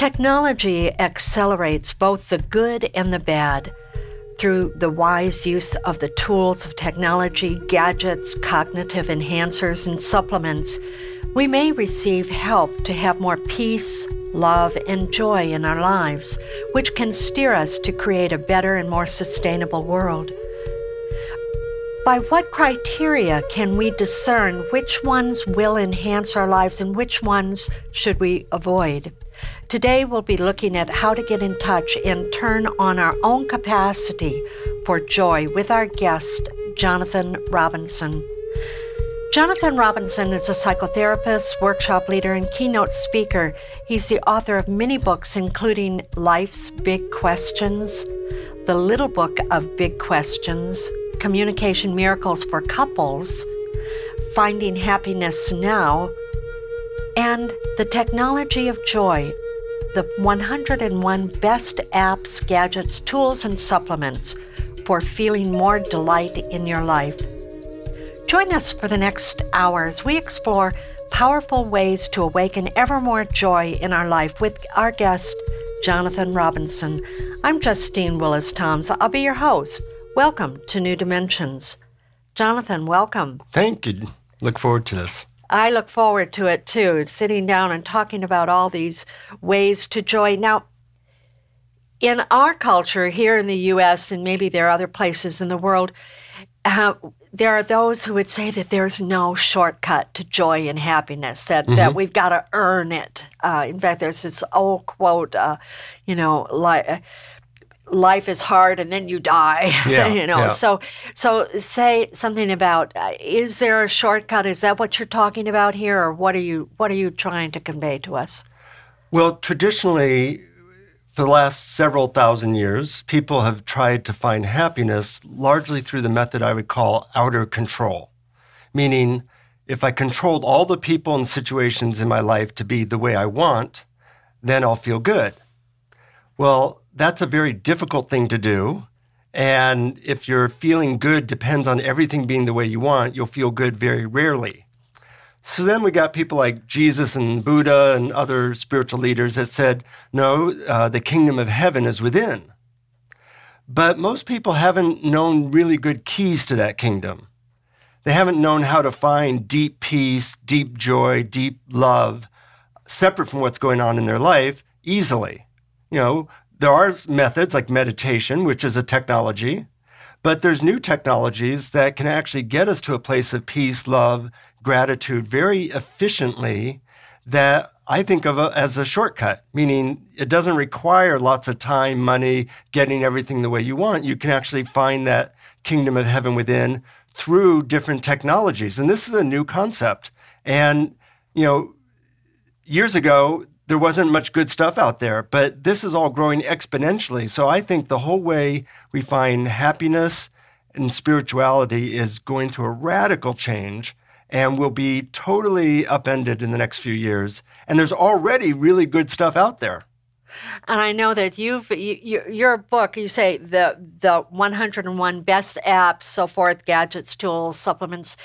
Technology accelerates both the good and the bad through the wise use of the tools of technology, gadgets, cognitive enhancers, and supplements, we may receive help to have more peace, love, and joy in our lives, which can steer us to create a better and more sustainable world. By what criteria can we discern which ones will enhance our lives and which ones should we avoid? Today, we'll be looking at how to get in touch and turn on our own capacity for joy with our guest, Jonathan Robinson. Jonathan Robinson is a psychotherapist, workshop leader, and keynote speaker. He's the author of many books, including Life's Big Questions, The Little Book of Big Questions, Communication Miracles for Couples, Finding Happiness Now, and The Technology of Joy the 101 best apps, gadgets, tools, and supplements for feeling more delight in your life. Join us for the next hour as we explore powerful ways to awaken ever more joy in our life with our guest, Jonathan Robinson. I'm Justine Willis Toms. I'll be your host. Welcome to New Dimensions. Jonathan, welcome. Thank you. Look forward to this. I look forward to it too, sitting down and talking about all these ways to joy. Now, in our culture here in the US, and maybe there are other places in the world, uh, there are those who would say that there's no shortcut to joy and happiness, that, mm-hmm. that we've got to earn it. Uh, in fact, there's this old quote, uh, you know, like, life is hard and then you die yeah, you know. yeah. so so say something about uh, is there a shortcut? Is that what you're talking about here or what are you what are you trying to convey to us? Well traditionally for the last several thousand years people have tried to find happiness largely through the method i would call outer control. Meaning if i controlled all the people and situations in my life to be the way i want then i'll feel good. Well that's a very difficult thing to do. And if your feeling good depends on everything being the way you want, you'll feel good very rarely. So then we got people like Jesus and Buddha and other spiritual leaders that said, no, uh, the kingdom of heaven is within. But most people haven't known really good keys to that kingdom. They haven't known how to find deep peace, deep joy, deep love, separate from what's going on in their life easily. You know, there are methods like meditation, which is a technology, but there's new technologies that can actually get us to a place of peace, love, gratitude very efficiently that I think of a, as a shortcut, meaning it doesn't require lots of time, money, getting everything the way you want. You can actually find that kingdom of heaven within through different technologies. And this is a new concept. And, you know, years ago, there wasn't much good stuff out there, but this is all growing exponentially. So I think the whole way we find happiness and spirituality is going through a radical change and will be totally upended in the next few years. And there's already really good stuff out there. And I know that you've you, your book. You say the the 101 best apps, so forth, gadgets, tools, supplements.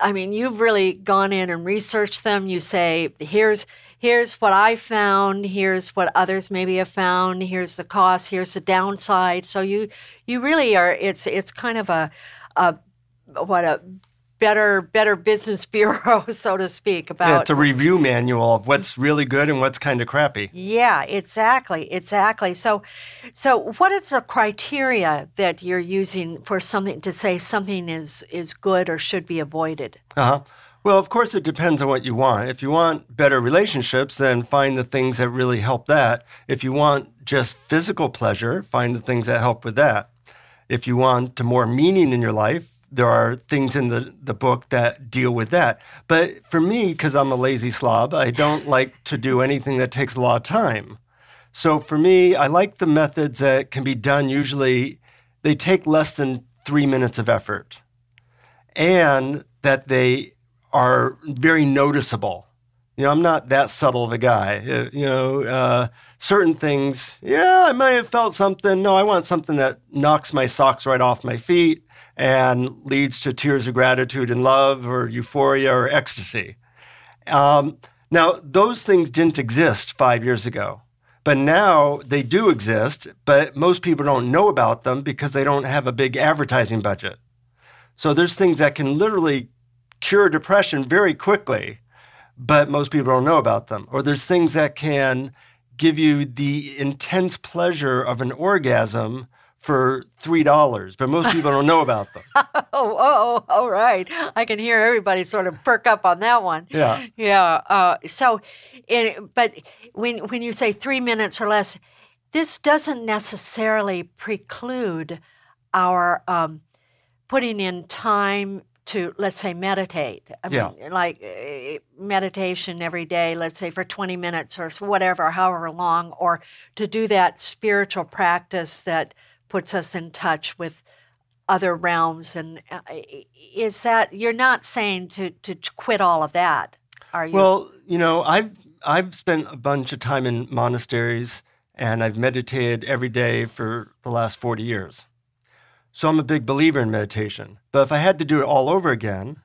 I mean, you've really gone in and researched them. You say here's here's what I found, here's what others maybe have found, here's the cost, here's the downside. So you you really are it's it's kind of a, a what a better better business bureau so to speak about yeah, it's a review manual of what's really good and what's kind of crappy. Yeah exactly exactly. So so what is the criteria that you're using for something to say something is is good or should be avoided? Uh-huh well, of course, it depends on what you want. If you want better relationships, then find the things that really help that. If you want just physical pleasure, find the things that help with that. If you want more meaning in your life, there are things in the, the book that deal with that. But for me, because I'm a lazy slob, I don't like to do anything that takes a lot of time. So for me, I like the methods that can be done usually, they take less than three minutes of effort and that they are very noticeable. You know, I'm not that subtle of a guy. Uh, you know, uh, certain things, yeah, I might have felt something. No, I want something that knocks my socks right off my feet and leads to tears of gratitude and love or euphoria or ecstasy. Um, now, those things didn't exist five years ago, but now they do exist, but most people don't know about them because they don't have a big advertising budget. So there's things that can literally cure depression very quickly but most people don't know about them. Or there's things that can give you the intense pleasure of an orgasm for three dollars, but most people don't know about them. oh, oh, all right. I can hear everybody sort of perk up on that one. Yeah, yeah. Uh, so, it, but when when you say three minutes or less, this doesn't necessarily preclude our um, putting in time to let's say meditate. I yeah. mean, like uh, meditation every day let's say for 20 minutes or whatever however long or to do that spiritual practice that puts us in touch with other realms and uh, is that you're not saying to to quit all of that are you? Well you know i've i've spent a bunch of time in monasteries and i've meditated every day for the last 40 years so I'm a big believer in meditation. But if I had to do it all over again,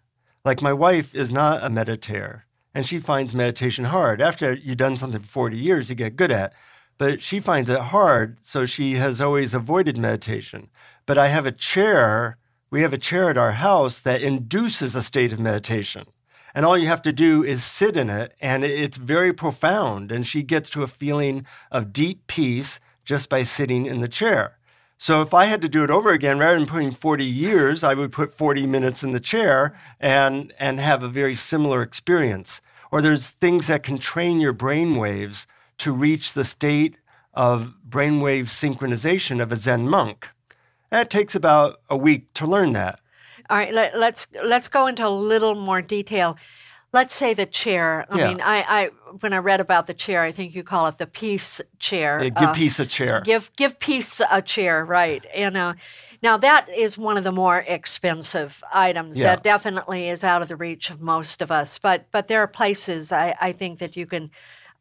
like my wife is not a meditator and she finds meditation hard. After you've done something for 40 years, you get good at. But she finds it hard, so she has always avoided meditation. But I have a chair, we have a chair at our house that induces a state of meditation. And all you have to do is sit in it, and it's very profound. And she gets to a feeling of deep peace just by sitting in the chair. So if I had to do it over again, rather than putting 40 years, I would put 40 minutes in the chair and, and have a very similar experience. Or there's things that can train your brain waves to reach the state of brainwave synchronization of a Zen monk. That takes about a week to learn that. All right, let, let's, let's go into a little more detail let's say the chair. I Yeah. mean, I, I when I read about the chair, I think you call it the peace chair. Yeah, give Uh, peace a chair. Give give peace a chair, right? And uh, now that is one of the more expensive items. Yeah. That definitely is out of the reach of most of us. But but there are places I, I think that you can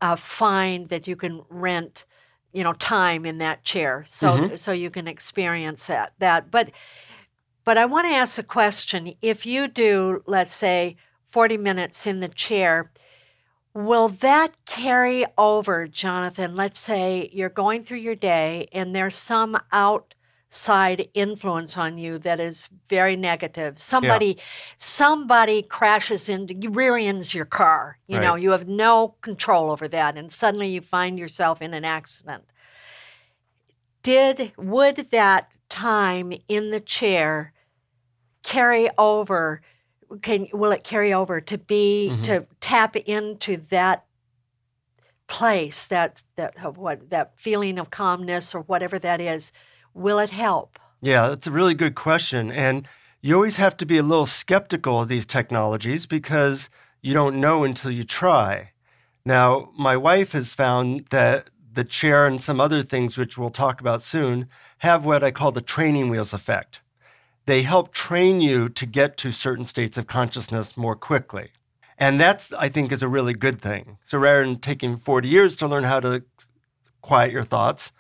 uh, find that you can rent, you know, time in that chair, so Mm-hmm. so you can experience that that. But but I want to ask a question. If you do, let's say, 40 minutes in the chair, will that carry over, Jonathan? Let's say you're going through your day and there's some outside influence on you that is very negative. Somebody somebody crashes into rear ends your car. You know, you have no control over that and suddenly you find yourself in an accident. Did would that time in the chair carry over can will it carry over to be Mhm. to tap into that place that that uh, what that feeling of calmness or whatever that is will it help Yeah, that's a really good question. And you always have to be a little skeptical of these technologies because you don't know until you try. Now, my wife has found that the chair and some other things, which we'll talk about soon, have what I call the training wheels effect. They help train you to get to certain states of consciousness more quickly. And that's, I think, is a really good thing. So rather than taking 40 years to learn how to quiet your thoughts,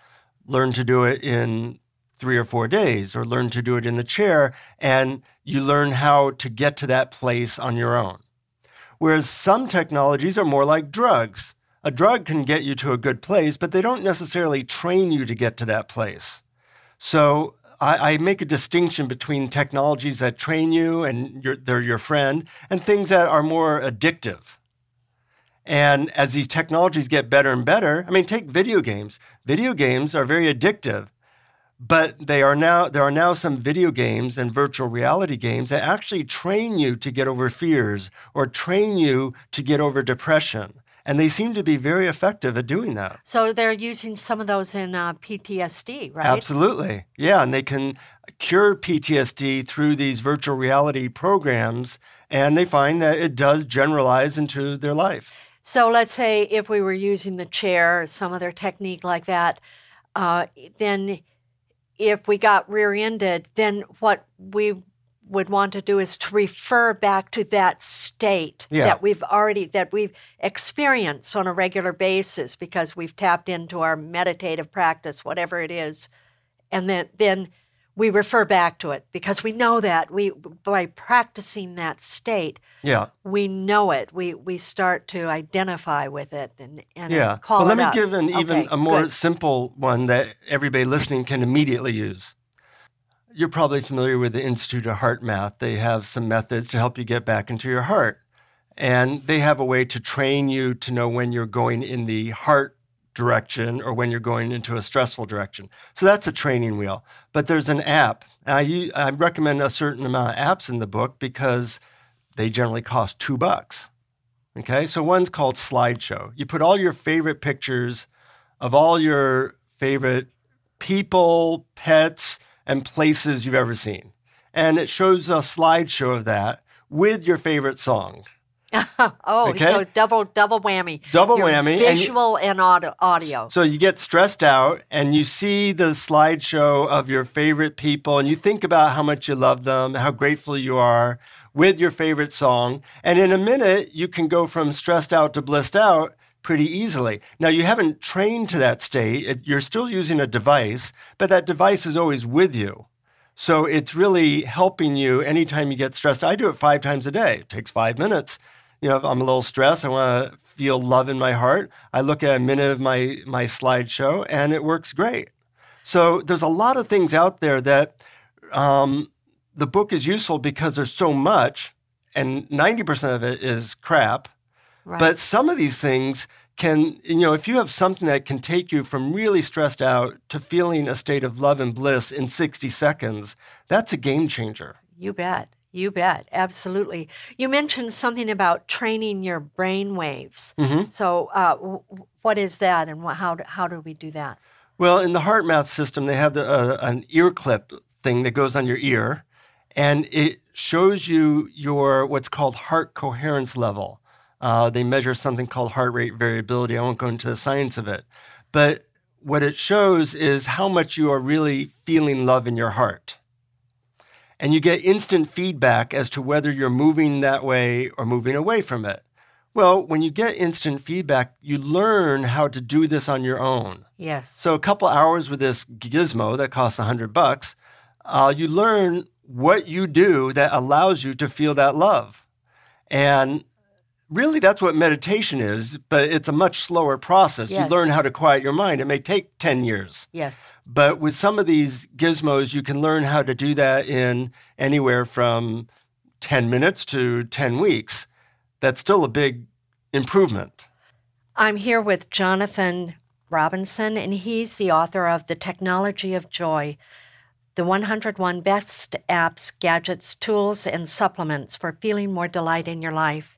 learn to do it in three or four days, or learn to do it in the chair, and you learn how to get to that place on your own. Whereas some technologies are more like drugs. A drug can get you to a good place, but they don't necessarily train you to get to that place. So I, I make a distinction between technologies that train you and you're, they're your friend, and things that are more addictive. And as these technologies get better and better, I mean, take video games. Video games are very addictive, but they are now there are now some video games and virtual reality games that actually train you to get over fears or train you to get over depression. And they seem to be very effective at doing that. So they're using some of those in uh, PTSD, right? Absolutely. Yeah. And they can cure PTSD through these virtual reality programs. And they find that it does generalize into their life. So let's say if we were using the chair, some other technique like that, uh, then if we got rear ended, then what we would want to do is to refer back to that state Yeah. that we've already that we've experienced on a regular basis because we've tapped into our meditative practice whatever it is and then then we refer back to it because we know that we by practicing that state Yeah. we know it we we start to identify with it and and Yeah. call well, let me up. give an even Okay, a more good. simple one that everybody listening can immediately use. You're probably familiar with the Institute of HeartMath. They have some methods to help you get back into your heart. And they have a way to train you to know when you're going in the heart direction or when you're going into a stressful direction. So that's a training wheel. But there's an app. I recommend a certain amount of apps in the book because they generally cost two bucks. Okay, so one's called Slideshow. You put all your favorite pictures of all your favorite people, pets, and places you've ever seen. And it shows a slideshow of that with your favorite song. oh, Okay. so double double whammy. Double Your whammy, and you- Visual and, audio. audio. So you get stressed out and you see the slideshow of your favorite people and you think about how much you love them, how grateful you are with your favorite song. And in a minute, you can go from stressed out to blissed out pretty easily. Now, you haven't trained to that state. You're still using a device, but that device is always with you. So it's really helping you anytime you get stressed. I do it five times a day. It takes five minutes. You know, if I'm a little stressed, I want to feel love in my heart. I look at a minute of my my slideshow, and it works great. So there's a lot of things out there that um, the book is useful because there's so much, and 90% of it is crap. Right. But some of these things can, you know, if you have something that can take you from really stressed out to feeling a state of love and bliss in 60 seconds, that's a game changer. You bet. You bet. Absolutely. You mentioned something about training your brain waves. Mhm. So, uh, w- what is that, and wh- how do, how do we do that? Well, in the HeartMath system, they have the, uh, an ear clip thing that goes on your ear, and it shows you your what's called heart coherence level. Uh, they measure something called heart rate variability. I won't go into the science of it, but what it shows is how much you are really feeling love in your heart. And you get instant feedback as to whether you're moving that way or moving away from it. Well, when you get instant feedback, you learn how to do this on your own. Yes. So a couple hours with this gizmo that costs a hundred bucks, uh, you learn what you do that allows you to feel that love, and really that's what meditation is. But it's a much slower process. Yes. You learn how to quiet your mind. It may take ten years, yes. but with some of these gizmos, you can learn how to do that in anywhere from ten minutes to ten weeks. That's still a big improvement. I'm here with Jonathan Robinson, and he's the author of The Technology of Joy The 101 Best Apps, Gadgets, Tools, and Supplements for Feeling More Delight in Your Life.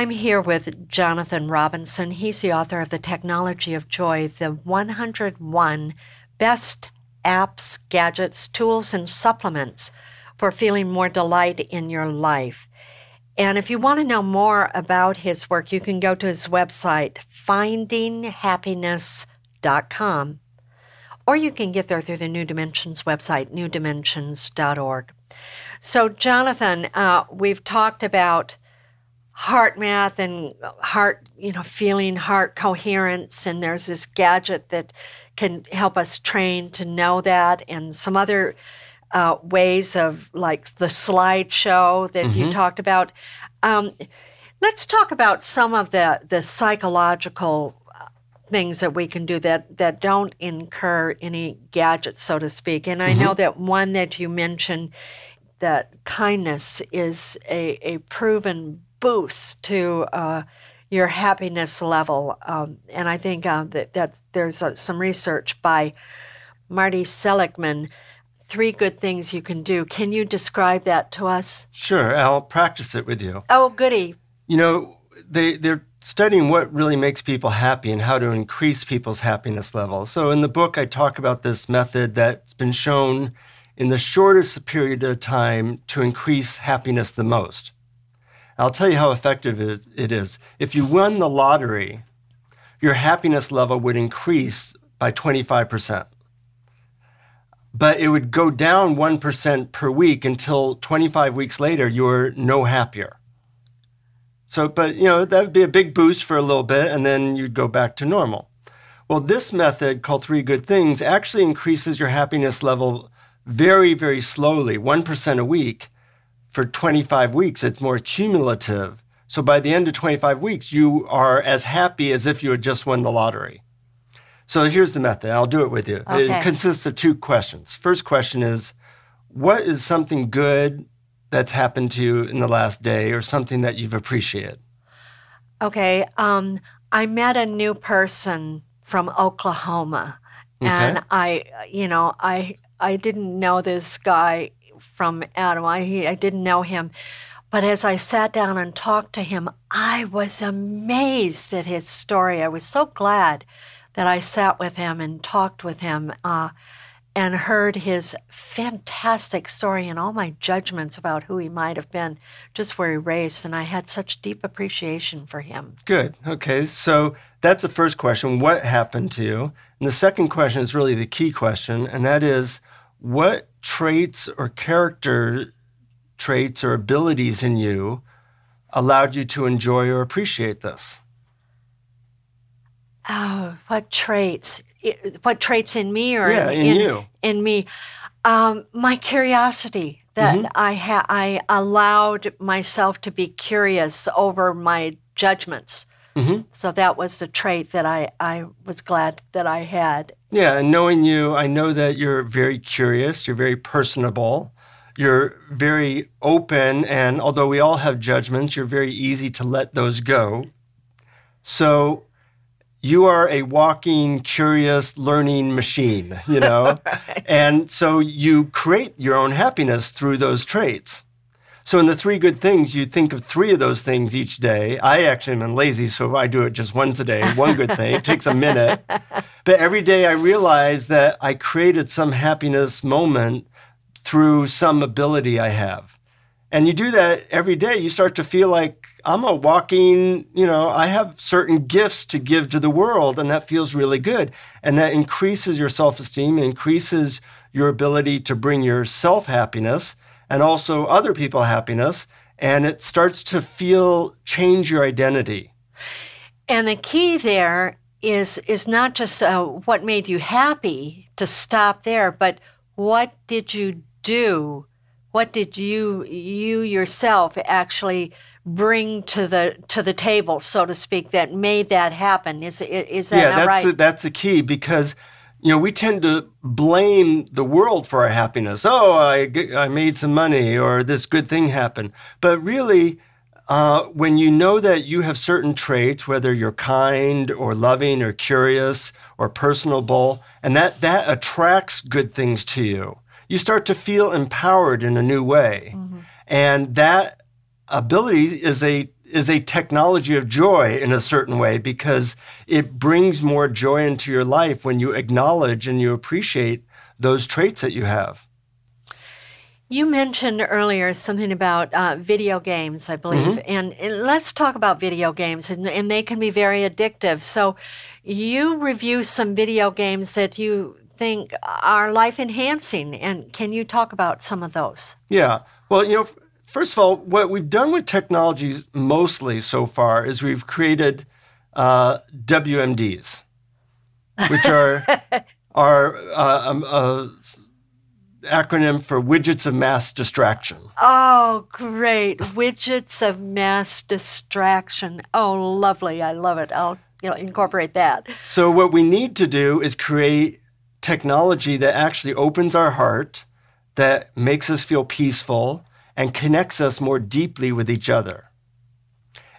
I'm here with Jonathan Robinson. He's the author of The Technology of Joy, the 101 Best Apps, Gadgets, Tools, and Supplements for feeling more delight in your life. And if you want to know more about his work, you can go to his website, findinghappiness.com, or you can get there through the New Dimensions website, newdimensions.org. So, Jonathan, uh, we've talked about HeartMath and heart, you know, feeling heart coherence, and there's this gadget that can help us train to know that, and some other uh, ways of like the slideshow that mm-hmm. you talked about. Um, let's talk about some of the the psychological uh, things that we can do that that don't incur any gadgets, so to speak. And I mm-hmm. know that one that you mentioned that kindness is a, a proven boost to uh, your happiness level. Um, and I think uh, that, that there's uh, some research by Marty Seligman. Three good things you can do. Can you describe that to us? Sure, I'll practice it with you. Oh, goody. You know, they, they're studying what really makes people happy and how to increase people's happiness level. So in the book, I talk about this method that's been shown in the shortest period of time to increase happiness the most. I'll tell you how effective it is. If you won the lottery, your happiness level would increase by 25%. But it would go down 1% per week until 25 weeks later, you're no happier. So, but you know, that would be a big boost for a little bit, and then you'd go back to normal. Well, this method called Three Good Things actually increases your happiness level very, very slowly, 1% a week for 25 weeks. It's more cumulative. So by the end of 25 weeks, you are as happy as if you had just won the lottery. So here's the method. I'll do it with you. Okay. It consists of two questions. First question is What is something good that's happened to you in the last day or something that you've appreciated? Okay. Um, I met a new person from Oklahoma. Okay. And I, you know, I I didn't know this guy from Adam. I, I didn't know him. But as I sat down and talked to him, I was amazed at his story. I was so glad that I sat with him and talked with him uh, and heard his fantastic story and all my judgments about who he might have been just where he erased. And I had such deep appreciation for him. Good. Okay. So that's the first question What happened to you? And the second question is really the key question, and that is what traits or character traits or abilities in you allowed you to enjoy or appreciate this? Oh, what traits? What traits in me or yeah, in, in, you? In me, um, my curiosity that mm-hmm. I ha- I allowed myself to be curious over my judgments. Mm-hmm. So that was the trait that I, I was glad that I had. Yeah, and knowing you, I know that you're very curious, you're very personable, you're very open, and although we all have judgments, you're very easy to let those go. So you are a walking, curious, learning machine, you know? right. And so you create your own happiness through those traits. So in the three good things, you think of three of those things each day. I actually am lazy, so I do it just once a day. One good thing. It takes a minute. But every day I realize that I created some happiness moment through some ability I have. And you do that every day, you start to feel like I'm a walking, you know, I have certain gifts to give to the world, and that feels really good. And that increases your self esteem, increases your ability to bring yourself happiness and also other people happiness. And it starts to feel change your identity. And the key there is is not just uh, what made you happy to stop there, but what did you do? What did you you yourself actually bring to the to the table, so to speak, that made that happen? Is is that yeah? That's right? the, that's the key because you know, we tend to blame the world for our happiness. Oh, I, I made some money or this good thing happened. But really, uh, when you know that you have certain traits, whether you're kind or loving or curious or personable, and that, that attracts good things to you, you start to feel empowered in a new way. Mm-hmm. And that ability is a is a technology of joy in a certain way because it brings more joy into your life when you acknowledge and you appreciate those traits that you have. You mentioned earlier something about uh, video games, I believe, mm-hmm. and, and, let's talk about video games, and, and, they can be very addictive. So, you review some video games that you think are life enhancing, and can you talk about some of those? Yeah. Well, you know, first of all, what we've done with technologies mostly so far is we've created uh, WMDs, which are are uh, um, uh, acronym for widgets of mass distraction. Oh, great. widgets of mass distraction. Oh, lovely. I love it. I'll you know, incorporate that. So, what we need to do is create technology that actually opens our heart, that makes us feel peaceful, and connects us more deeply with each other.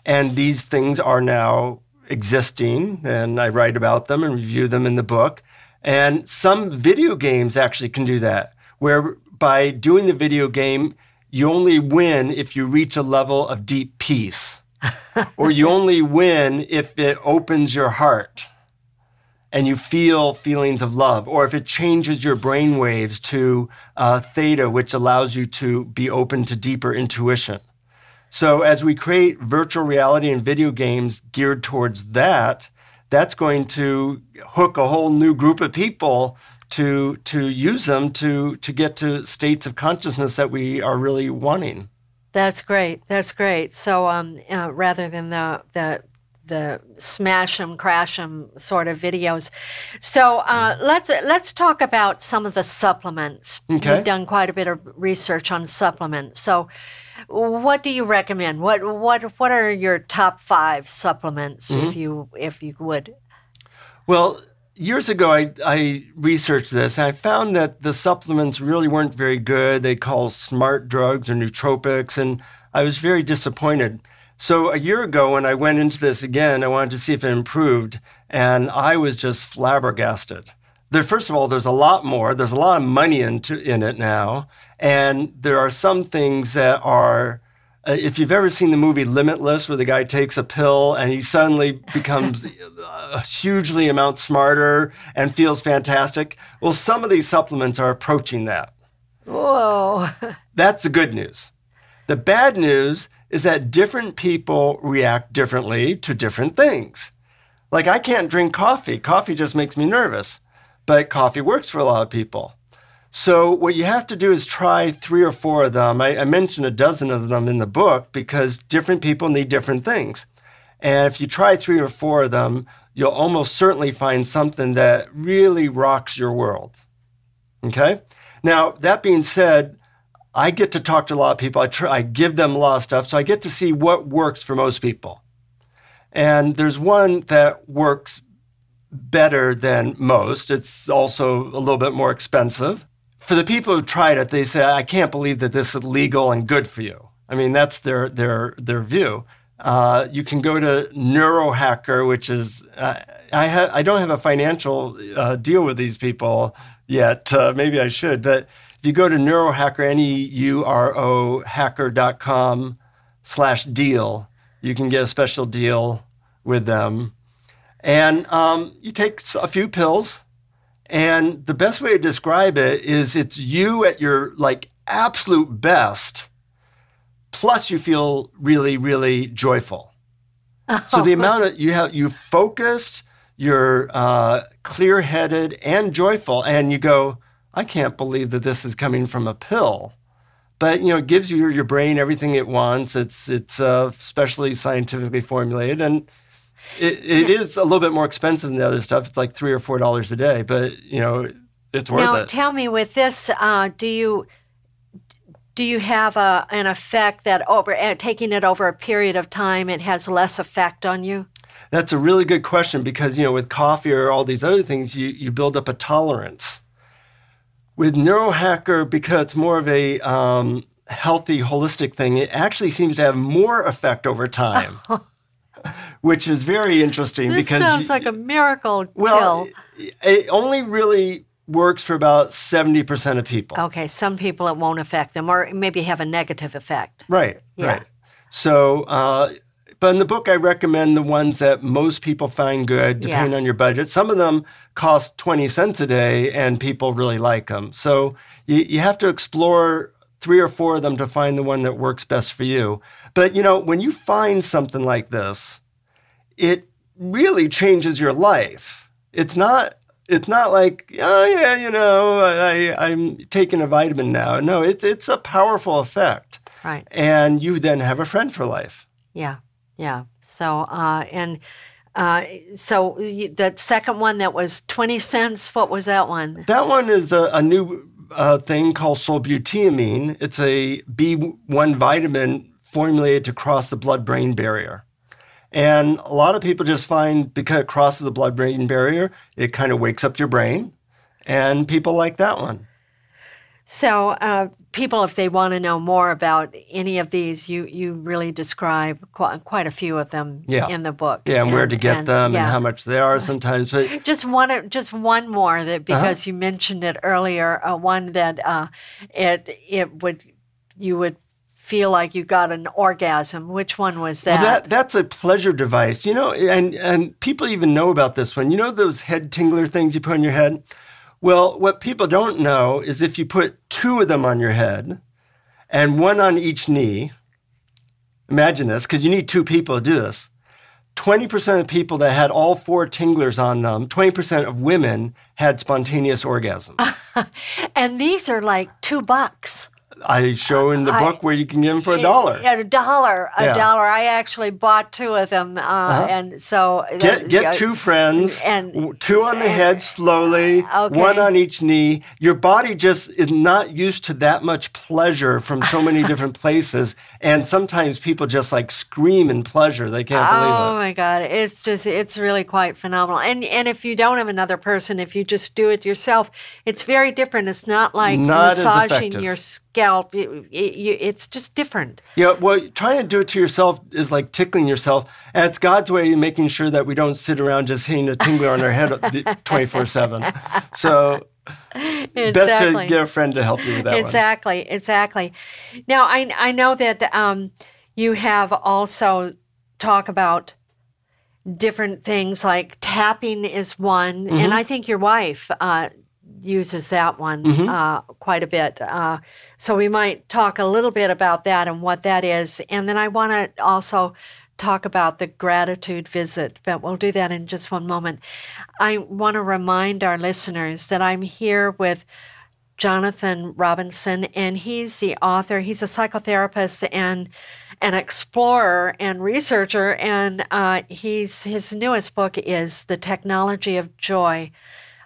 And these things are now existing, and I write about them and review them in the book. And some video games actually can do that where by doing the video game, you only win if you reach a level of deep peace, or you only win if it opens your heart and you feel feelings of love, or if it changes your brain waves to uh, theta, which allows you to be open to deeper intuition. So, as we create virtual reality and video games geared towards that, that's going to hook a whole new group of people to to use them to to get to states of consciousness that we are really wanting. That's great. That's great. So um, uh, rather than the the the smash them, crash them sort of videos. So uh, let's let's talk about some of the supplements. Okay. You've done quite a bit of research on supplements. So, what do you recommend? What what what are your top five supplements, mm-hmm. if you if you would? Well, years ago, I, I researched this and I found that the supplements really weren't very good. They call smart drugs or nootropics, and I was very disappointed. So a year ago, when I went into this again, I wanted to see if it improved, and I was just flabbergasted. There, first of all, there's a lot more. There's a lot of money into in it now, and there are some things that are uh, if you've ever seen the movie Limitless, where the guy takes a pill and he suddenly becomes a hugely amount smarter and feels fantastic, well, some of these supplements are approaching that. Whoa. That's the good news. The bad news is that different people react differently to different things. Like, I can't drink coffee. Coffee just makes me nervous, but coffee works for a lot of people. So, what you have to do is try three or four of them. I, I, mentioned a dozen of them in the book because different people need different things. And if you try three or four of them, you'll almost certainly find something that really rocks your world. Okay? Now, that being said, I get to talk to a lot of people. I, try, I give them a lot of stuff. So, I get to see what works for most people. And there's one that works better than most. It's also a little bit more expensive for the people who tried it, they say, I can't believe that this is legal and good for you. I mean, that's their, their, their view. Uh, you can go to Neurohacker, which is, uh, I, ha- I don't have a financial uh, deal with these people yet. Uh, maybe I should. But if you go to Neurohacker, N E U R O hacker.com slash deal, you can get a special deal with them. And um, you take a few pills and the best way to describe it is it's you at your like absolute best, plus you feel really, really joyful. Oh. So the amount of you have you focused, you're uh, clear-headed and joyful, and you go, I can't believe that this is coming from a pill. But you know, it gives you your brain everything it wants. It's it's uh, specially scientifically formulated, and it, it is a little bit more expensive than the other stuff. It's like three or four dollars a day, but you know, it's worth now, it. Now, tell me, with this, uh, do you do you have a, an effect that over uh, taking it over a period of time, it has less effect on you? That's a really good question because you know, with coffee or all these other things, you you build up a tolerance. With Neurohacker, because it's more of a um, healthy, holistic thing, it actually seems to have more effect over time. which is very interesting this because sounds like a miracle well, kill. It only really works for about 70% of people. Okay, some people it won't affect them or maybe have a negative effect. Right, yeah. right. So, uh, but in the book, I recommend the ones that most people find good, depending yeah. on your budget. Some of them cost 20 cents a day and people really like them. So you, you have to explore three or four of them to find the one that works best for you. But you know, when you find something like this, it really changes your life. It's not it's not like, oh yeah, you know, I, I'm taking a vitamin now. No, it's it's a powerful effect. Right. And you then have a friend for life. Yeah. Yeah. So uh, and uh, so that second one that was 20 cents, what was that one? That one is a, a new uh, thing called sulbutiamine. It's a B1 vitamin formulated to cross the blood brain barrier. And a lot of people just find because it crosses the blood brain barrier, it kind of wakes up your brain. And people like that one. So, uh, people, if they want to know more about any of these, you you really describe quite, quite a few of them yeah. in the book. Yeah, and, and where to get and, them yeah. and how much they are sometimes. But just one, just one more that uh-huh. because uh-huh. you mentioned it earlier, uh, one that uh, it it would you would feel like you got an orgasm. Which one was that? Well, that that's a pleasure device, you know, and and people even know about this one. You know those head tingler things you put on your head. Well, what people don't know is if you put two of them on your head and one on each knee, imagine this, because you need two people to do this. 20% of people that had all four tinglers on them, 20% of women had spontaneous orgasms. and these are like two bucks. I show in the book where you can get them for a dollar. At a dollar, a yeah. dollar. I actually bought two of them, uh, uh-huh. and so get get two friends, and two on the head slowly, okay. one on each knee. Your body just is not used to that much pleasure from so many different places, and sometimes people just like scream in pleasure. They can't believe it. Oh my god, it's just it's really quite phenomenal. And and if you don't have another person, if you just do it yourself, it's very different. It's not like not massaging your scalp. It, it, it's just different. Yeah, well, trying to do it to yourself is like tickling yourself, and it's God's way of making sure that we don't sit around just hitting a tingler on our head twenty four seven. So exactly. best to get a friend to help you with that exactly, one. Exactly, Now, I I know that um, you have also talk about different things like tapping is one, mm-hmm. and I think your wife uh, uses that one mm-hmm. uh, quite a bit. Uh, so we might talk a little bit about that and what that is, and then I want to also talk about the gratitude visit, but we'll do that in just one moment. I want to remind our listeners that I'm here with Jonathan Robinson, and he's the author, he's a psychotherapist and an explorer and researcher, and uh, he's his newest book is The Technology of Joy,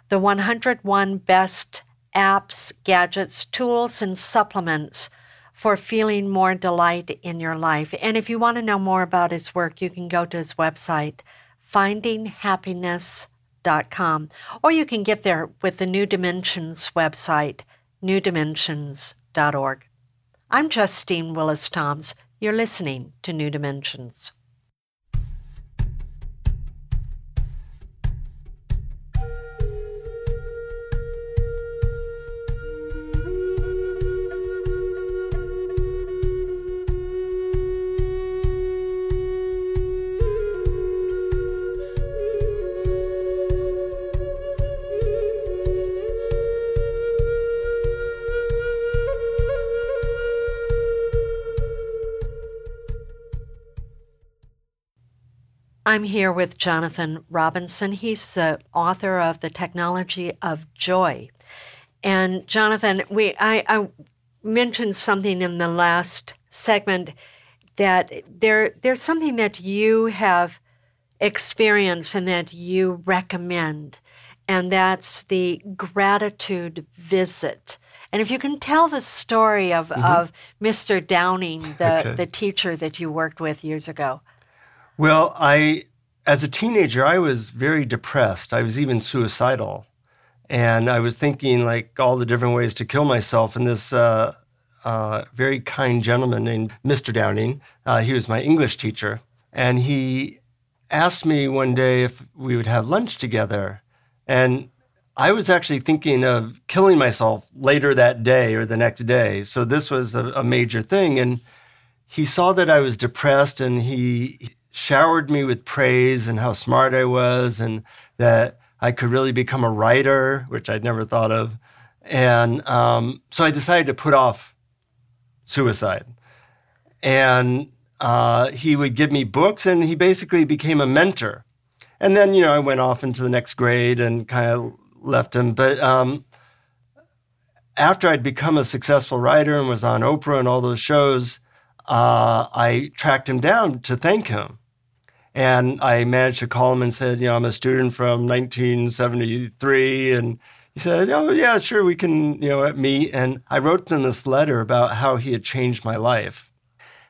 the 101 best apps, gadgets, tools, and supplements for feeling more delight in your life. And if you want to know more about his work, you can go to his website, findinghappiness.com, or you can get there with the New Dimensions website, newdimensions.org. I'm Justine Willis Toms. You're listening to New Dimensions. I'm here with Jonathan Robinson. He's the author of The Technology of Joy. And Jonathan, we I, I mentioned something in the last segment that there there's something that you have experienced and that you recommend, and that's the gratitude visit. And if you can tell the story of, mm-hmm. of Mr. Downing, the, okay. the teacher that you worked with years ago. Well, I, as a teenager, I was very depressed. I was even suicidal. And I was thinking like all the different ways to kill myself. And this uh, uh, very kind gentleman named Mr. Downing, uh, he was my English teacher. And he asked me one day if we would have lunch together. And I was actually thinking of killing myself later that day or the next day. So this was a, a major thing. And he saw that I was depressed and he showered me with praise and how smart I was and that I could really become a writer, which I'd never thought of. And um, so I decided to put off suicide. And uh, he would give me books, and he basically became a mentor. And then, you know, I went off into the next grade and kind of left him. But um, after I'd become a successful writer and was on Oprah and all those shows, uh, I tracked him down to thank him. And I managed to call him and said, you know, I'm a student from 1973. And he said, oh, yeah, sure, we can, you know, meet. And I wrote him this letter about how he had changed my life.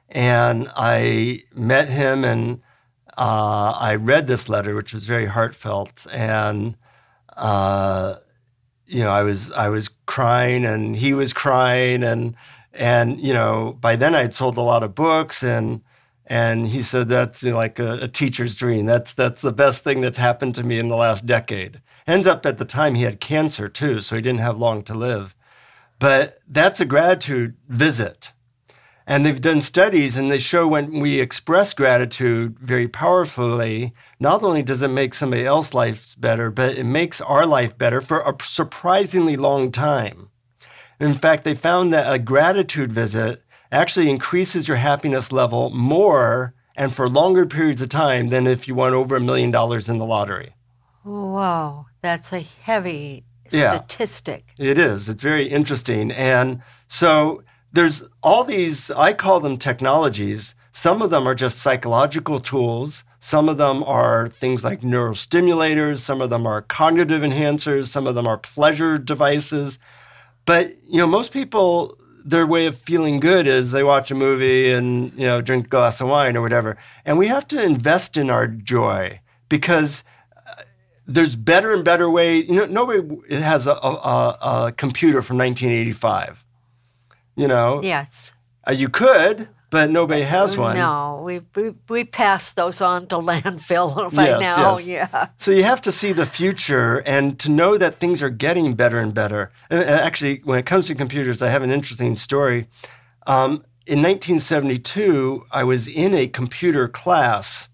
And I met him and uh, I read this letter, which was very heartfelt. And, uh, you know, I was I was crying and he was crying and and you know by then I'd sold a lot of books and and he said that's you know, like a, a, teacher's dream. That's that's the best thing that's happened to me in the last decade. Ends up at the time he had cancer too, so he didn't have long to live. But that's a gratitude visit. And they've done studies and they show when we express gratitude very powerfully, not only does it make somebody else's life better, but it makes our life better for a surprisingly long time. In fact, they found that a gratitude visit actually increases your happiness level more and for longer periods of time than if you won over a million dollars in the lottery. Wow, that's a heavy yeah, statistic. It is. It's very interesting. And so there's all these, I call them technologies. Some of them are just psychological tools. Some of them are things like neurostimulators. Some of them are cognitive enhancers. Some of them are pleasure devices. But, you know, most people, their way of feeling good is they watch a movie and, you know, drink a glass of wine or whatever. And we have to invest in our joy because uh, there's better and better ways. You know, nobody has a, a, a computer from 1985 you know? Yes. Uh, you could, but nobody has one. No, we we, we pass those on to landfill right yes, now. Yes. Yeah. So you have to see the future and to know that things are getting better and better. And actually, when it comes to computers, I have an interesting story. Um, in 1972, I was in a computer class,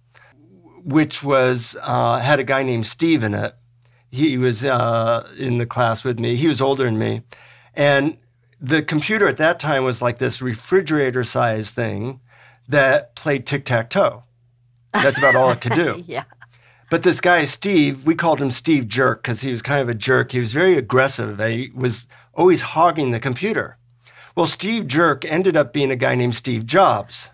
which was uh, had a guy named Steve in it. He was uh, in the class with me. He was older than me, and the computer at that time was like this refrigerator sized thing that played tic tac toe. That's about all it could do. yeah. But this guy, Steve, we called him Steve Jerk because he was kind of a jerk. He was very aggressive. He was always hogging the computer. Well, Steve Jerk ended up being a guy named Steve Jobs.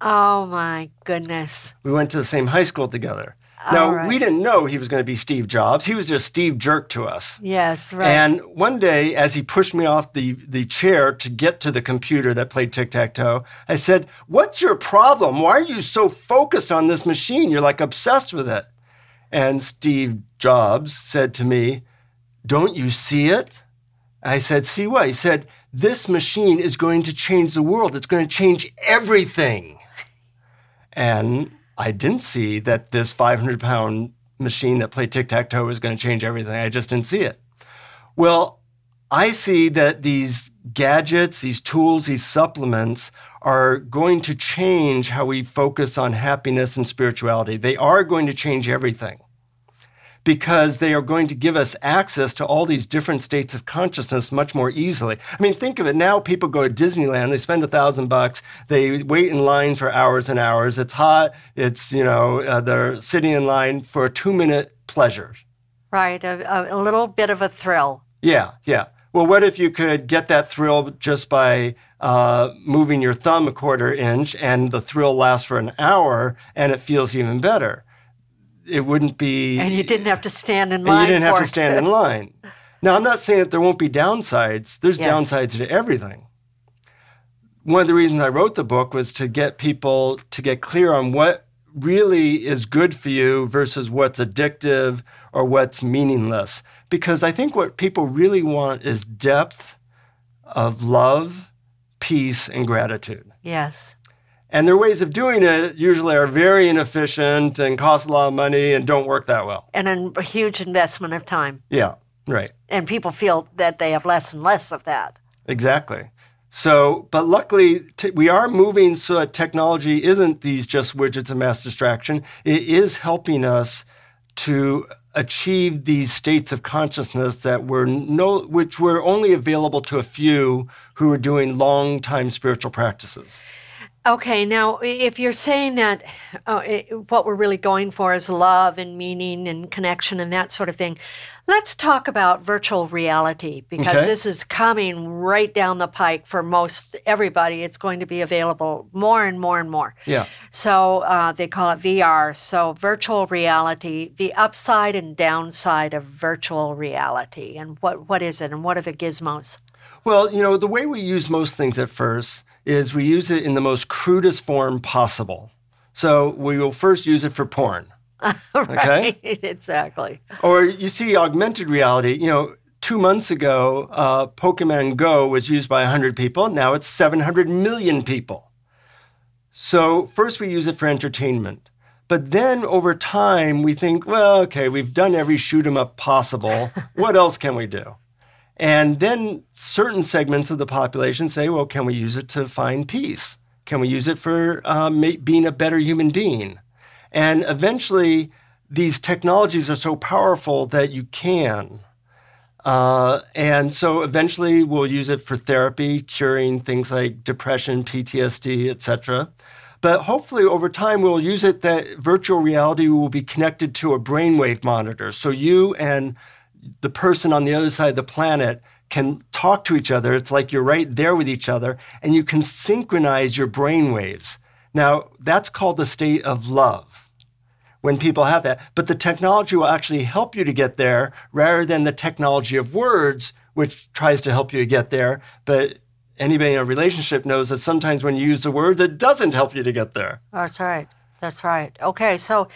Oh my goodness. We went to the same high school together. Now, right. we didn't know he was going to be Steve Jobs. He was just Steve Jerk to us. Yes, right. And one day, as he pushed me off the, the chair to get to the computer that played tic tac toe, I said, What's your problem? Why are you so focused on this machine? You're like obsessed with it. And Steve Jobs said to me, Don't you see it? I said, See what? He said, This machine is going to change the world, it's going to change everything. And I didn't see that this 500 pound machine that played tic tac toe was going to change everything. I just didn't see it. Well, I see that these gadgets, these tools, these supplements are going to change how we focus on happiness and spirituality. They are going to change everything because they are going to give us access to all these different states of consciousness much more easily. I mean, think of it now people go to Disneyland, they spend a thousand bucks, they wait in line for hours and hours. It's hot, it's, you know, uh, they're sitting in line for a two minute pleasure. Right, a, a little bit of a thrill. Yeah, yeah. Well, what if you could get that thrill just by uh, moving your thumb a quarter inch and the thrill lasts for an hour and it feels even better? It wouldn't be. And you didn't have to stand in line. you didn't have to stand in line. Now, I'm not saying that there won't be downsides. There's yes. downsides to everything. One of the reasons I wrote the book was to get people to get clear on what really is good for you versus what's addictive or what's meaningless. Because I think what people really want is depth of love, peace, and gratitude. Yes. And their ways of doing it usually are very inefficient and cost a lot of money and don't work that well. And a huge investment of time. Yeah, right. And people feel that they have less and less of that. Exactly. So, but luckily, t- we are moving so that technology isn't these just widgets of mass distraction. It is helping us to achieve these states of consciousness that were no which were only available to a few who were doing long time spiritual practices. Okay, now if you're saying that uh, it, what we're really going for is love and meaning and connection and that sort of thing, let's talk about virtual reality because Okay. this is coming right down the pike for most everybody. It's going to be available more and more and more. Yeah. So uh, they call it VR. So virtual reality, the upside and downside of virtual reality, and what what is it, and what are the gizmos? Well, you know, the way we use most things at first is we use it in the most crudest form possible. So we will first use it for porn. Okay. Right, exactly. Or you see augmented reality, you know, two months ago, uh, Pokemon Go was used by 100 people. Now it's 700 million people. So first we use it for entertainment. But then over time, we think, well, okay, we've done every shoot 'em up possible. what else can we do? And then certain segments of the population say, well, can we use it to find peace? Can we use it for um, being a better human being? And eventually, these technologies are so powerful that you can. Uh, and so eventually, we'll use it for therapy, curing things like depression, PTSD, etc. But hopefully, over time, we'll use it that virtual reality will be connected to a brainwave monitor. So you and the person on the other side of the planet can talk to each other. It's like you're right there with each other, and you can synchronize your brain waves. Now, that's called the state of love when people have that. But the technology will actually help you to get there rather than the technology of words, which tries to help you to get there. But anybody in a relationship knows that sometimes when you use the words, it doesn't help you to get there. That's right. That's right. Okay, so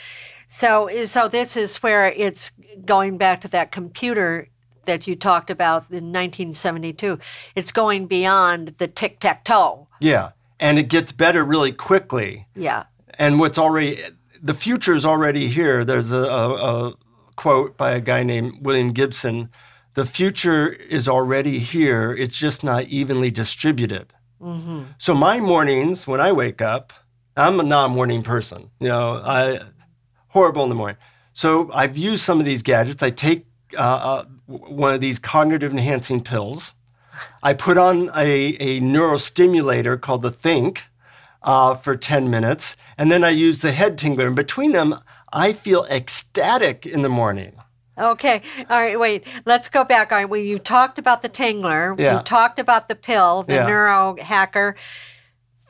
so so this is where it's going back to that computer that you talked about in 1972. It's going beyond the tic tac toe. Yeah. And it gets better really quickly. Yeah. and what's already the future is already here. There's a, a, a quote by a guy named William Gibson: "The future is already here. It's just not evenly distributed." Mm-hmm. So my mornings when I wake up, I'm a non-morning person. You know, I horrible in the morning. So I've used some of these gadgets. I take uh, uh, one of these cognitive enhancing pills. I put on a, a neurostimulator called the Thync uh, for 10 minutes, and then I use the head tingler. And between them, I feel ecstatic in the morning. Okay. All right. Wait. Let's go back. All right. Well, you talked about the Tingler. Yeah. You talked about the pill, the Yeah. neuro hacker.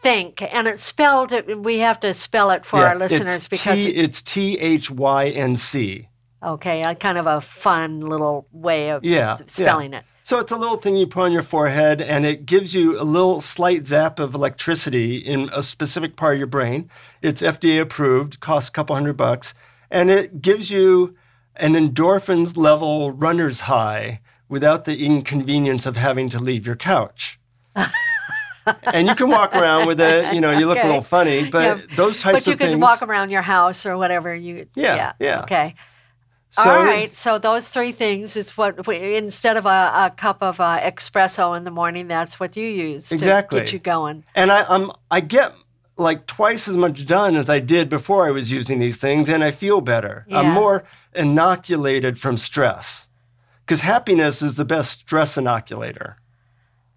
Thync, and it's spelled. We have to spell it for Yeah, our listeners it's because T, it's T H Y N C. okay, uh, kind of a fun little way of Yeah, spelling it. So it's a little thing you put on your forehead, and it gives you a little slight zap of electricity in a specific part of your brain. It's FDA approved, costs a couple hundred bucks, and it gives you an endorphins level runner's high without the inconvenience of having to leave your couch. and you can walk around with it. You know, you look Okay. a little funny, but Yeah, those types of things are But you of could things. walk around your house or whatever you. Yeah, yeah. Okay. so, All right. So those three things is what we, instead of a, a cup of uh, espresso in the morning, that's what you use to get you going. And I, I'm I get like twice as much done as I did before I was using these things, and I feel better. I'm more inoculated from stress because happiness is the best stress inoculator.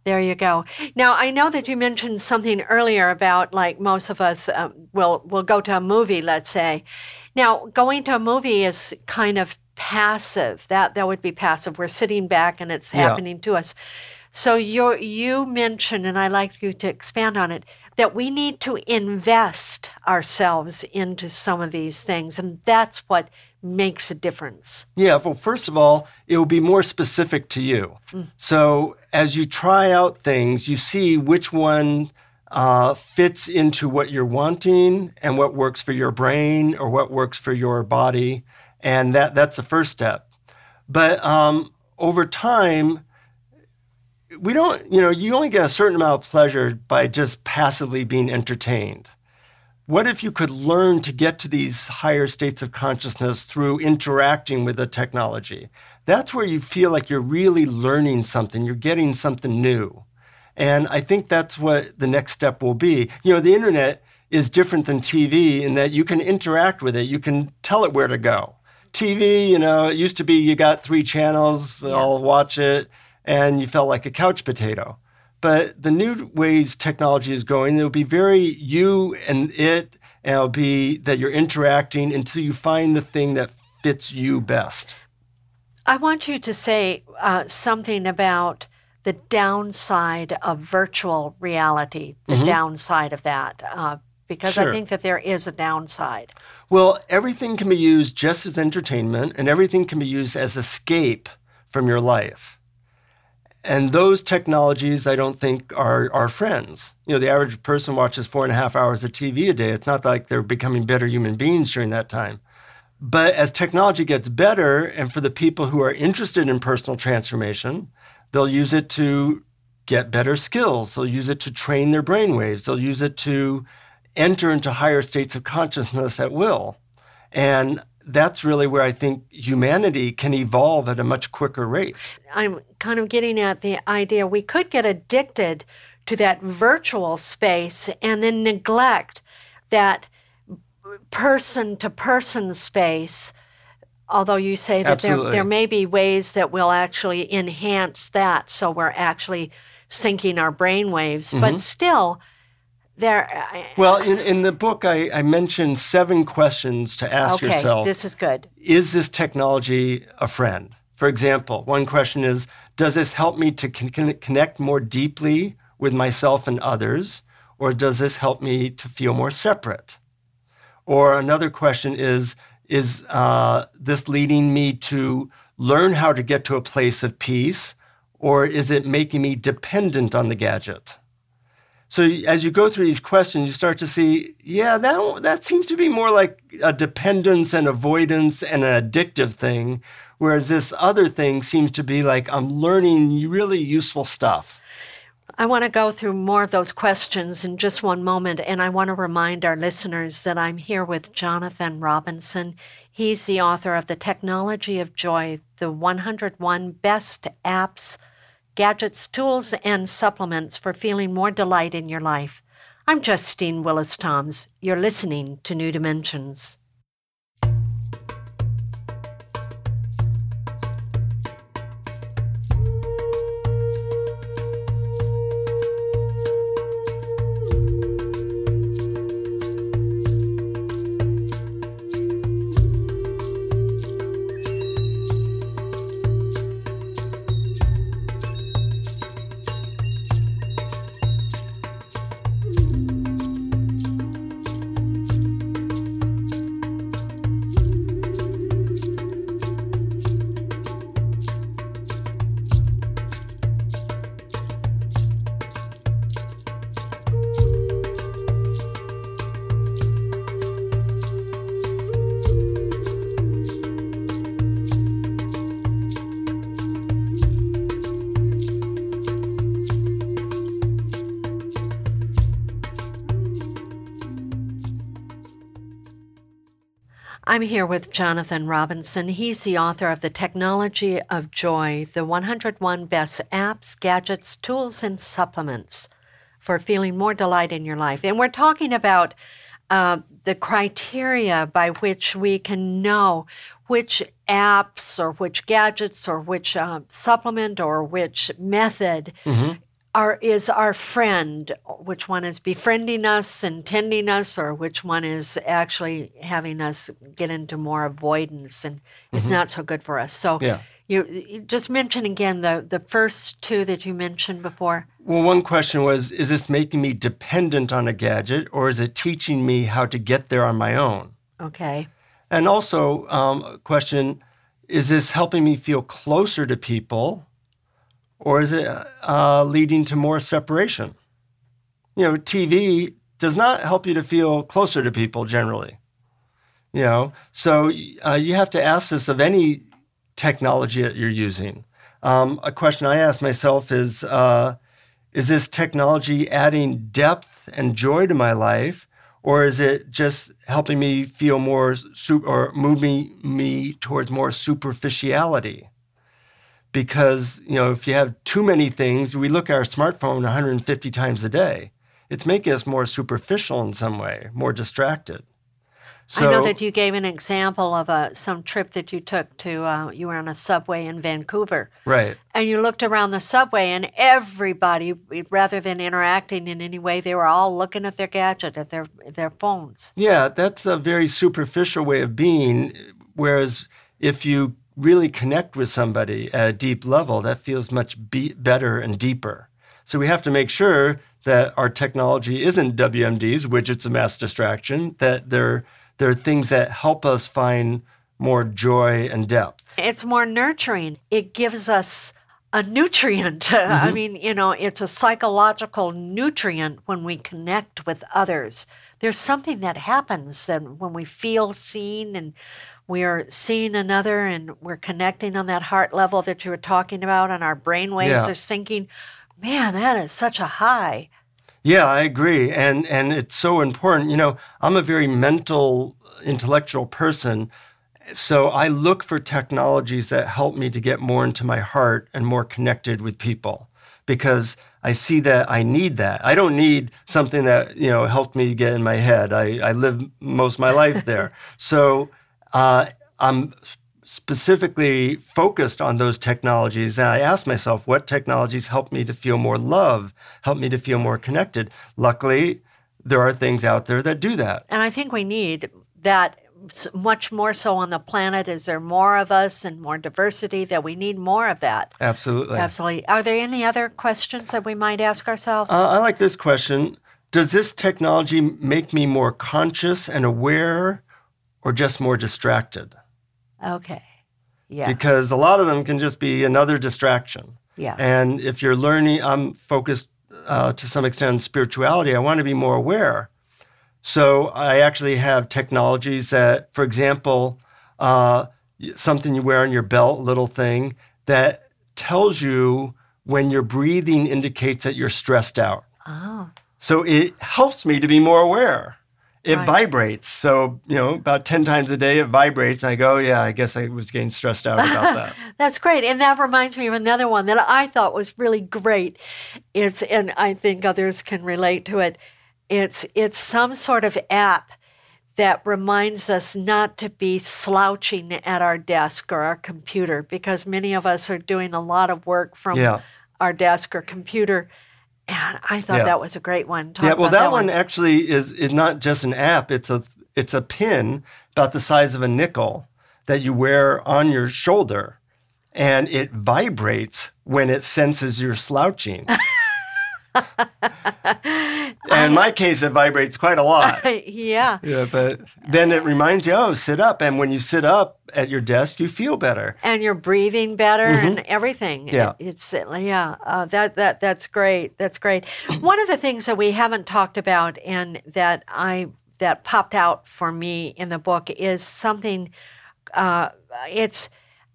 There you go. Now I know that you mentioned something earlier about like most of us um, will will go to a movie, let's say. Now going to a movie is kind of passive. That that would be passive. We're sitting back and it's Yeah. happening to us. So you you mentioned, and I'd like you to expand on it, that we need to invest ourselves into some of these things, and that's what makes a difference. Yeah, well, first of all, it will be more specific to you. So as you try out things, you see which one uh, fits into what you're wanting and what works for your brain or what works for your body, and that that's the first step. But um, over time, we don't, you know, you only get a certain amount of pleasure by just passively being entertained. What if you could learn to get to these higher states of consciousness through interacting with the technology? That's where you feel like you're really learning something, you're getting something new. And I think that's what the next step will be. You know, the internet is different than TV in that you can interact with it, you can tell it where to go. TV, you know, it used to be you got three channels, Yeah. I'll watch it, and you felt like a couch potato. But the new ways technology is going, it'll be very you and it, and it'll be that you're interacting until you find the thing that fits you best. I want you to say uh, something about the downside of virtual reality, the downside of that, uh, because I think that there is a downside. Well, everything can be used just as entertainment, and everything can be used as escape from your life. And those technologies, I don't think, are our friends. You know, the average person watches four and a half hours of TV a day. It's not like they're becoming better human beings during that time. But as technology gets better, and for the people who are interested in personal transformation, they'll use it to get better skills. They'll use it to train their brainwaves. They'll use it to enter into higher states of consciousness at will. And that's really where I think humanity can evolve at a much quicker rate. I'm kind of getting at the idea we could get addicted to that virtual space and then neglect that person to person space. Although you say that there, Absolutely. there may be ways that will actually enhance that, so we're actually syncing our brain waves, but mm-hmm. still, there. Well, in, in the book, I, I mentioned seven questions to ask okay, yourself this is good. Is this technology a friend? For example, one question is Does this help me to con- connect more deeply with myself and others? Or does this help me to feel more separate? Or another question is Is uh, this leading me to learn how to get to a place of peace? Or is it making me dependent on the gadget? So as you go through these questions, you start to see, yeah, that that seems to be more like a dependence and avoidance and an addictive thing, whereas this other thing seems to be like I'm learning really useful stuff. I want to go through more of those questions in just one moment, and I want to remind our listeners that I'm here with Jonathan Robinson. He's the author of The Technology of Joy, the 101 Best Apps, Gadgets, Tools, and Supplements for Feeling More Delight in Your Life. I'm Justine Willis Toms. You're listening to New Dimensions. I'm here with Jonathan Robinson. He's the author of The Technology of Joy, the 101 Best Apps, Gadgets, Tools, and Supplements for Feeling More Delight in Your Life. And we're talking about uh, the criteria by which we can know which apps or which gadgets or which uh, supplement or which method are, is our friend, which one is befriending us and tending us, or which one is actually having us get into more avoidance and is not so good for us. So, Yeah. you, you just mention again the, the first two that you mentioned before. Well, one question was Is this making me dependent on a gadget, or is it teaching me how to get there on my own? Okay. And also, um, question is this helping me feel closer to people, or is it uh, leading to more separation? You know, TV does not help you to feel closer to people generally. You know, so uh, you have to ask this of any technology that you're using. Um, a question I ask myself is uh, Is this technology adding depth and joy to my life? Or is it just helping me feel more or moving me towards more superficiality? Because, you know, if you have too many things, we look at our smartphone 150 times a day. It's making us more superficial in some way, more distracted. So, I know that you gave an example of a some trip that you took to. Uh, you were on a subway in Vancouver, right. and you looked around the subway, and everybody, rather than interacting in any way, they were all looking at their gadget, at their their phones. Yeah, that's a very superficial way of being. Whereas if you really connect with somebody at a deep level, that feels much be- better and deeper. So we have to make sure that our technology isn't WMDs, widgets of mass distraction, that they're there are things that help us find more joy and depth. It's more nurturing. It gives us a nutrient. Mm-hmm. I mean, you know, it's a psychological nutrient when we connect with others. There's something that happens and when we feel seen and we are seeing another and we're connecting on that heart level that you were talking about and our brain waves yeah. are syncing. Man, that is such a high. Yeah, I agree. And and it's so important. You know, I'm a very mental, intellectual person. So I look for technologies that help me to get more into my heart and more connected with people because I see that I need that. I don't need something that, you know, helped me get in my head. I, I live most of my life there. so uh, I'm specifically focused on those technologies. And I asked myself, what technologies help me to feel more love, help me to feel more connected? Luckily, there are things out there that do that. And I think we need that much more so on the planet. Is there more of us and more diversity that we need more of that? Absolutely. Absolutely. Are there any other questions that we might ask ourselves? Uh, I like this question. Does this technology make me more conscious and aware or just more distracted? Okay. Yeah. Because a lot of them can just be another distraction. Yeah. And if you're learning, I'm focused uh, to some extent on spirituality. I want to be more aware. So I actually have technologies that, for example, uh, something you wear on your belt, little thing that tells you when your breathing indicates that you're stressed out. Oh. So it helps me to be more aware it right. vibrates. So, you know, about 10 times a day it vibrates. I go, yeah, I guess I was getting stressed out about that. That's great. And that reminds me of another one that I thought was really great. It's, and I think others can relate to it. It's, it's some sort of app that reminds us not to be slouching at our desk or our computer because many of us are doing a lot of work from yeah. our desk or computer and I thought yeah. that was a great one. Talk yeah, well, that, that one, one actually is is not just an app. It's a it's a pin about the size of a nickel that you wear on your shoulder, and it vibrates when it senses you're slouching. in my case, it vibrates quite a lot. yeah. Yeah, but then it reminds you, oh, sit up. And when you sit up at your desk, you feel better. And you're breathing better mm-hmm. and everything. Yeah. it's, yeah, uh, that, that, that's great. That's great. One of the things that we haven't talked about and that I, that popped out for me in the book is something, uh, it's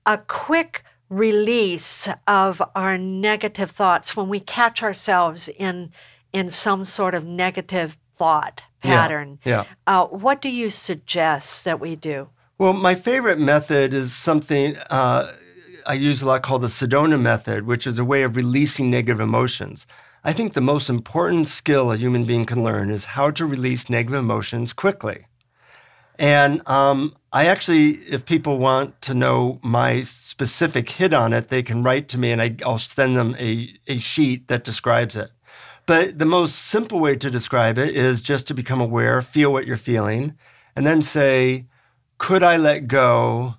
a quick release of our negative thoughts when we catch ourselves in in some sort of negative thought pattern. Yeah. yeah. Uh, what do you suggest that we do? Well, my favorite method is something uh, I use a lot called the Sedona method, which is a way of releasing negative emotions. I think the most important skill a human being can learn is how to release negative emotions quickly. And um, I actually, if people want to know my specific hit on it, they can write to me and I, will send them a, a sheet that describes it. But the most simple way to describe it is just to become aware, feel what you're feeling, and then say, could I let go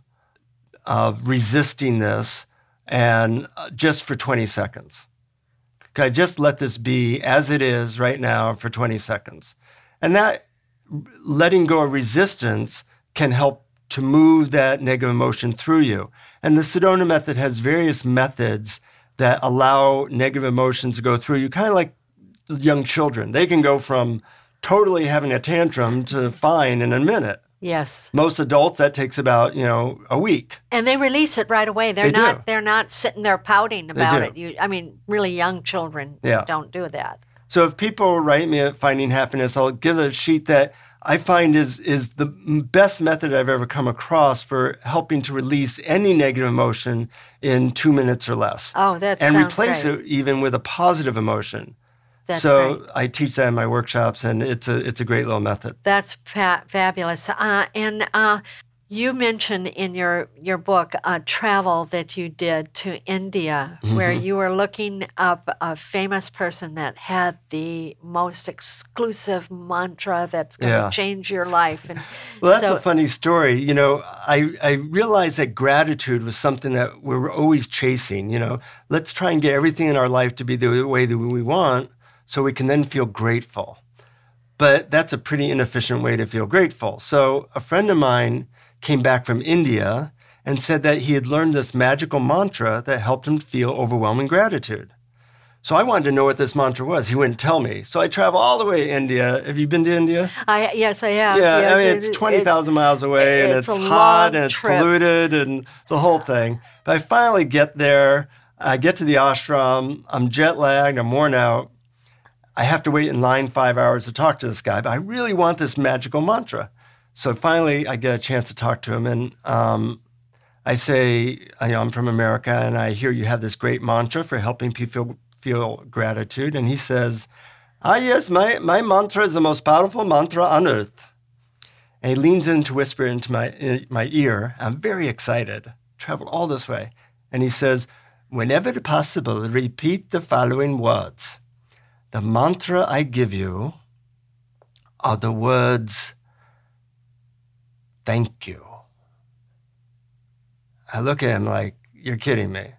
of resisting this and uh, just for 20 seconds? Could I just let this be as it is right now for 20 seconds? And that letting go of resistance can help to move that negative emotion through you. And the Sedona method has various methods that allow negative emotions to go through you, kind of like young children. They can go from totally having a tantrum to fine in a minute. Yes. Most adults that takes about, you know, a week. And they release it right away. They're they not do. they're not sitting there pouting about it. You I mean, really young children yeah. don't do that. So if people write me at Finding Happiness, I'll give a sheet that I find is is the best method I've ever come across for helping to release any negative emotion in two minutes or less. Oh, that's and replace great. it even with a positive emotion. That's so great. I teach that in my workshops, and it's a it's a great little method. That's fa- fabulous. Uh, and uh, you mentioned in your, your book a travel that you did to India, where Mm-hmm. you were looking up a famous person that had the most exclusive mantra that's going to Yeah. change your life. And Well, that's so, a funny story. You know, I, I realized that gratitude was something that we were always chasing. You know, let's try and get everything in our life to be the way that we want so we can then feel grateful. But that's a pretty inefficient way to feel grateful. So a friend of mine came back from India and said that he had learned this magical mantra that helped him feel overwhelming gratitude. So I wanted to know what this mantra was. He wouldn't tell me. So I traveled all the way to India. Have you been to India? I, yes, I have. Yeah, Yes, I mean, it's it's- 20,000 miles away and it's it's, hot and it's trip. polluted and the whole thing. But I finally get there. I get to the ashram. I'm jet lagged. I'm worn out. I have to wait in line five hours to talk to this guy, but I really want this magical mantra. So finally, I get a chance to talk to him. And um, I say, I know, I'm from America and I hear you have this great mantra for helping people feel, gratitude. And he says, Ah, yes, my, my mantra is the most powerful mantra on earth. And he leans in to whisper into my, in my ear. I'm very excited. Traveled all this way. And he says, Whenever possible, repeat the following words. The mantra I give you are the words, thank you. I look at him like, You're kidding me.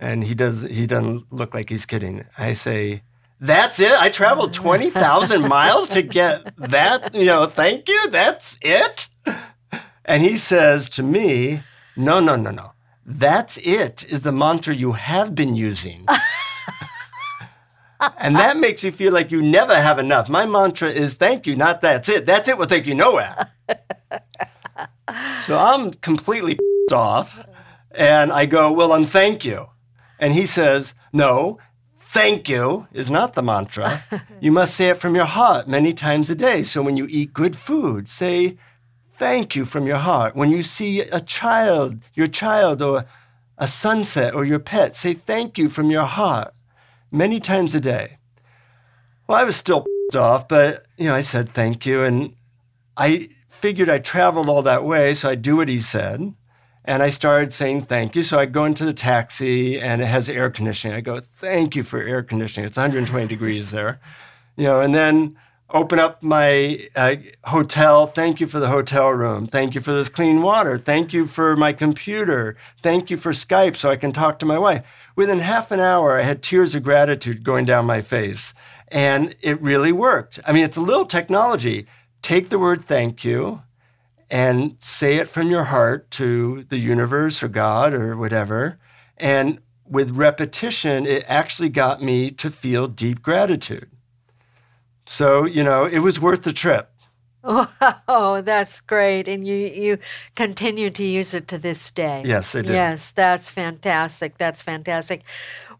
And he does he doesn't look like he's kidding. I say, That's it? I traveled twenty thousand miles to get that, you know, thank you? That's it? And he says to me, No, no, no, no. That's it is the mantra you have been using. and that makes you feel like you never have enough. My mantra is thank you, not that's it. That's it will take you nowhere. so I'm completely off. And I go, Well, and thank you. And he says, No, thank you is not the mantra. You must say it from your heart many times a day. So when you eat good food, say thank you from your heart. When you see a child, your child, or a sunset, or your pet, say thank you from your heart many times a day. Well, I was still off, but you know, I said thank you, and I figured I traveled all that way, so I'd do what he said. And I started saying thank you. So I go into the taxi and it has air conditioning. I go, thank you for air conditioning. It's 120 degrees there. You know, and then open up my uh, hotel. Thank you for the hotel room. Thank you for this clean water. Thank you for my computer. Thank you for Skype so I can talk to my wife. Within half an hour, I had tears of gratitude going down my face. And it really worked. I mean, it's a little technology. Take the word thank you and say it from your heart to the universe or God or whatever. And with repetition, it actually got me to feel deep gratitude. So, you know, it was worth the trip. Oh, that's great. And you, you continue to use it to this day. Yes, I do. Yes, that's fantastic. That's fantastic.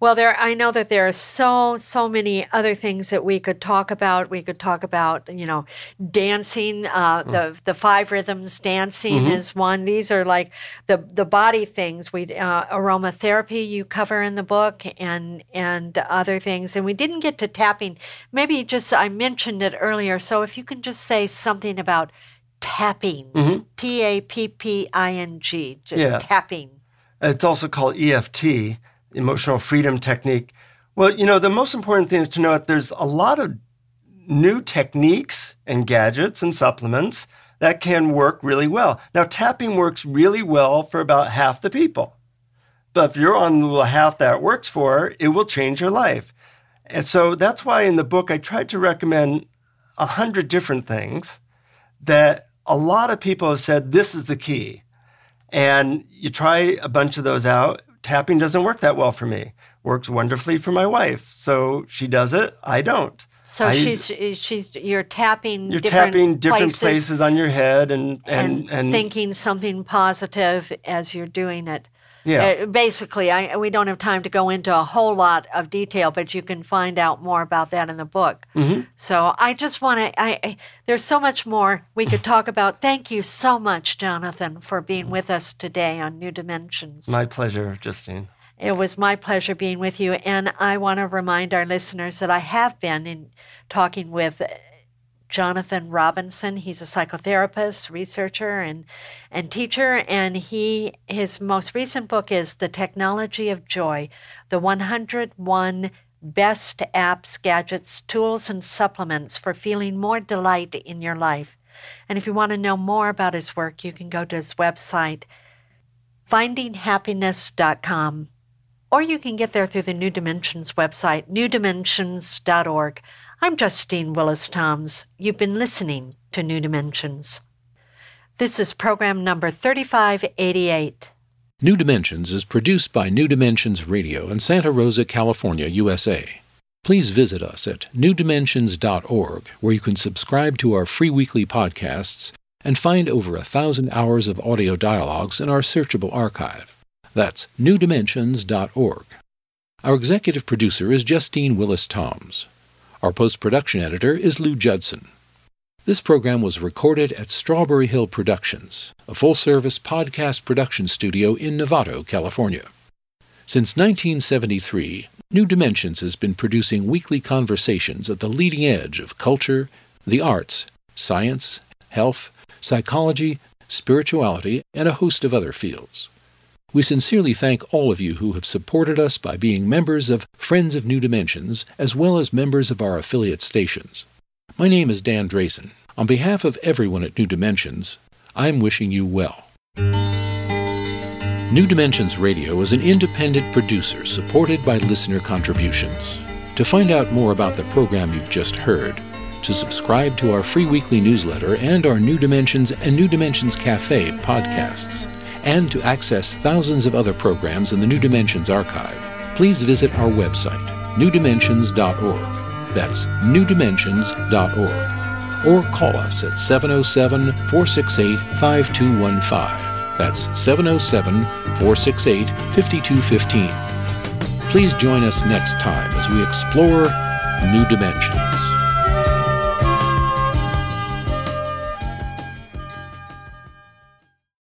Well, there I know that there are so so many other things that we could talk about. We could talk about, you know, dancing, uh, Mm. the the five rhythms dancing Mm-hmm. is one. These are like the the body things. We uh, aromatherapy you cover in the book and and other things. And we didn't get to tapping. Maybe just I mentioned it earlier. So if you can just say something about tapping, T A P P I N G, Mm-hmm. Yeah. tapping. It's also called EFT, emotional freedom technique. Well, you know, the most important thing is to know that there's a lot of new techniques and gadgets and supplements that can work really well. Now, tapping works really well for about half the people. But if you're on the half that works for, it will change your life. And so that's why in the book I tried to recommend a hundred different things that a lot of people have said this is the key. And you try a bunch of those out. Tapping doesn't work that well for me. Works wonderfully for my wife. So she does it. I don't. So I- she's she's you're tapping You're different tapping different places, places, on your head and and and, and, thinking something positive as you're doing it. Yeah. Uh, basically, I, we don't have time to go into a whole lot of detail, but you can find out more about that in the book. Mm-hmm. So I just want to. I, I there's so much more we could talk about. Thank you so much, Jonathan, for being with us today on New Dimensions. My pleasure, Justine. It was my pleasure being with you. And I want to remind our listeners that I have been in talking with Jonathan Robinson. He's a psychotherapist, researcher, and, and teacher. And he his most recent book is The Technology of Joy, the 101 best apps, gadgets, tools, and supplements for feeling more delight in your life. And if you want to know more about his work, you can go to his website, findinghappiness.com. Or you can get there through the New Dimensions website, newdimensions.org. I'm Justine Willis Toms. You've been listening to New Dimensions. This is program number 3588. New Dimensions is produced by New Dimensions Radio in Santa Rosa, California, USA. Please visit us at newdimensions.org, where you can subscribe to our free weekly podcasts and find over a thousand hours of audio dialogues in our searchable archive. That's newdimensions.org. Our executive producer is Justine Willis Toms. Our post production editor is Lou Judson. This program was recorded at Strawberry Hill Productions, a full service podcast production studio in Novato, California. Since 1973, New Dimensions has been producing weekly conversations at the leading edge of culture, the arts, science, health, psychology, spirituality, and a host of other fields. We sincerely thank all of you who have supported us by being members of Friends of New Dimensions, as well as members of our affiliate stations. My name is Dan Drayson. On behalf of everyone at New Dimensions, I'm wishing you well. New Dimensions Radio is an independent producer supported by listener contributions. To find out more about the program you've just heard, to subscribe to our free weekly newsletter and our New Dimensions and New Dimensions Cafe podcasts, and to access thousands of other programs in the New Dimensions archive, please visit our website, newdimensions.org. That's newdimensions.org. Or call us at 707 468 5215. That's 707 468 5215. Please join us next time as we explore new dimensions.